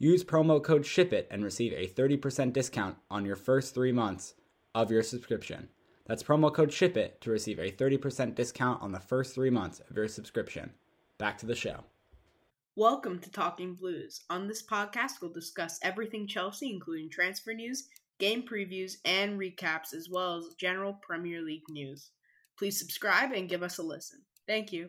Use promo code SHIPIT and receive a 30% discount on your first three months of your subscription. That's promo code SHIPIT to receive a 30% discount on the first three months of your subscription. Back to the show. Welcome to Talking Blues. On this podcast, we'll discuss everything Chelsea, including transfer news, game previews, and recaps, as well as general Premier League news. Please subscribe and give us a listen. Thank you.